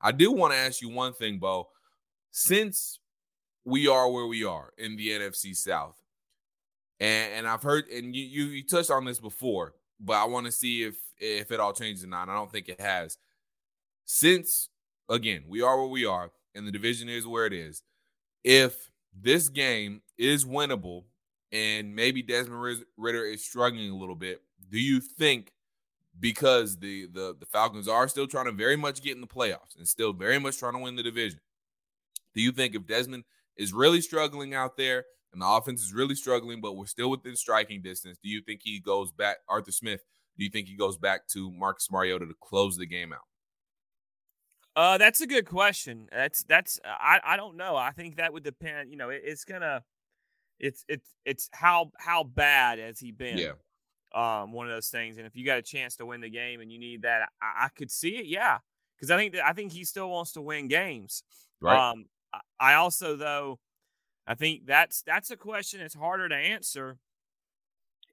I do want to ask you one thing, Beau. Since we are where we are in the NFC South, and, and I've heard, and you, you you touched on this before, but I want to see if if it all changes or not. I don't think it has. Since again, we are where we are, and the division is where it is. If this game is winnable, and maybe Desmond Ridder is struggling a little bit, do you think because the the the Falcons are still trying to very much get in the playoffs and still very much trying to win the division? Do you think if Desmond is really struggling out there and the offense is really struggling, but we're still within striking distance, do you think he goes back, Arthur Smith? Do you think he goes back to Marcus Mariota to close the game out? Uh, that's a good question. That's that's I I don't know. I think that would depend. You know, it, it's gonna, it's it's it's how how bad has he been? Yeah. Um, one of those things. And if you got a chance to win the game and you need that, I, I could see it. Yeah, because I think that I think he still wants to win games. Right. Um, I also though, I think that's that's a question that's harder to answer.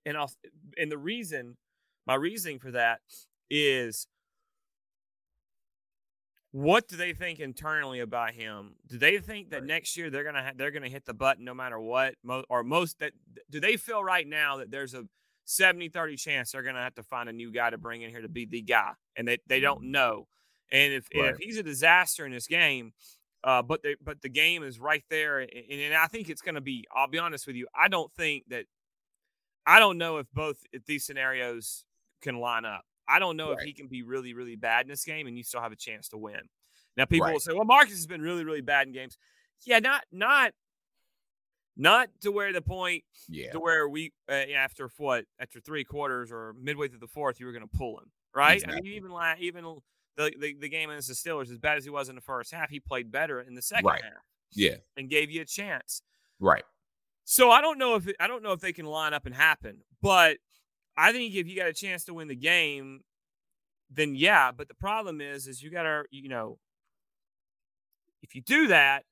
And I'll, and the reason, my reasoning for that is what do they think internally about him? Do they think that right. next year they're gonna ha- they're gonna hit the button no matter what? Mo- or most that do they feel right now that there's a 70-30 chance they're gonna have to find a new guy to bring in here to be the guy, and they, they don't mm-hmm. know. And if right. if he's a disaster in this game, uh, but the but the game is right there, and, and I think it's gonna be. I'll be honest with you. I don't think that. I don't know if both if these scenarios can line up. I don't know right. if he can be really, really bad in this game and you still have a chance to win. Now people right. will say, "Well, Marcus has been really, really bad in games." Yeah, not not not to where the point yeah. to where we uh, after what after three quarters or midway through the fourth you were going to pull him right. Exactly. I mean, even like even the, the, the game against the Steelers, as bad as he was in the first half, he played better in the second right. half. Yeah, and gave you a chance. Right. So I don't know if it, I don't know if they can line up and happen, but I think if you got a chance to win the game, then yeah. But the problem is, is you got to, you know, if you do that,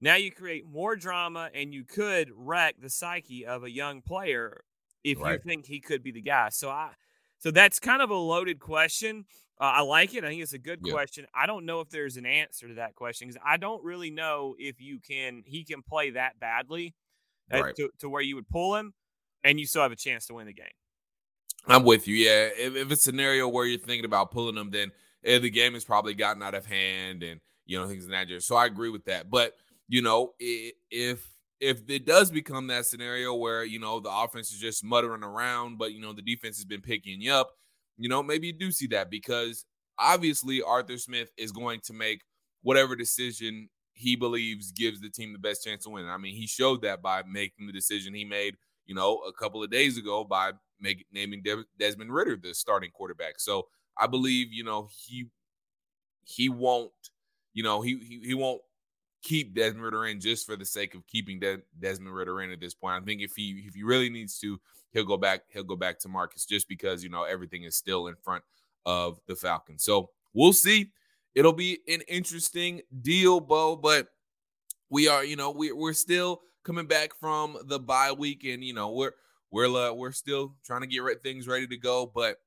now you create more drama and you could wreck the psyche of a young player if right. you think he could be the guy. So I, so that's kind of a loaded question. Uh, I like it. I think it's a good yeah. question. I don't know if there's an answer to that question because I don't really know if you can he can play that badly uh, right. to, to where you would pull him and you still have a chance to win the game. I'm with you. Yeah, if, if it's a scenario where you're thinking about pulling them, then eh, the game has probably gotten out of hand, and you know things in that nature. So I agree with that. But you know, if if it does become that scenario where you know the offense is just muttering around, but you know the defense has been picking you up, you know maybe you do see that because obviously Arthur Smith is going to make whatever decision he believes gives the team the best chance to win. I mean, he showed that by making the decision he made, you know, a couple of days ago by make, naming De- Desmond Ridder the starting quarterback. So I believe you know he he won't you know he he, he won't keep Desmond Ridder in just for the sake of keeping De- Desmond Ridder in at this point. I think if he if he really needs to, he'll go back he'll go back to Marcus just because you know everything is still in front of the Falcons. So we'll see. It'll be an interesting deal, Beau, but we are, you know, we, we're still coming back from the bye week, and you know, we're we're uh, we're still trying to get things ready to go. But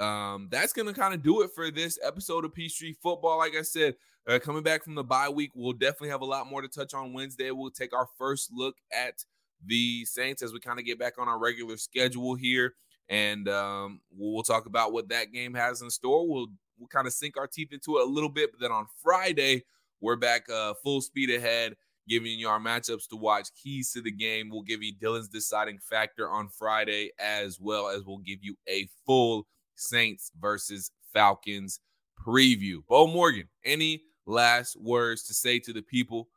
um, that's gonna kind of do it for this episode of Peachtree Football. Like I said, uh, coming back from the bye week, we'll definitely have a lot more to touch on Wednesday. We'll take our first look at the Saints as we kind of get back on our regular schedule here, and um, we'll, we'll talk about what that game has in store. We'll we'll kind of sink our teeth into it a little bit, but then on Friday we're back uh, full speed ahead giving you our matchups to watch, keys to the game. We'll give you Dylan's deciding factor on Friday, as well as we'll give you a full Saints versus Falcons preview. Beau Morgan, any last words to say to the people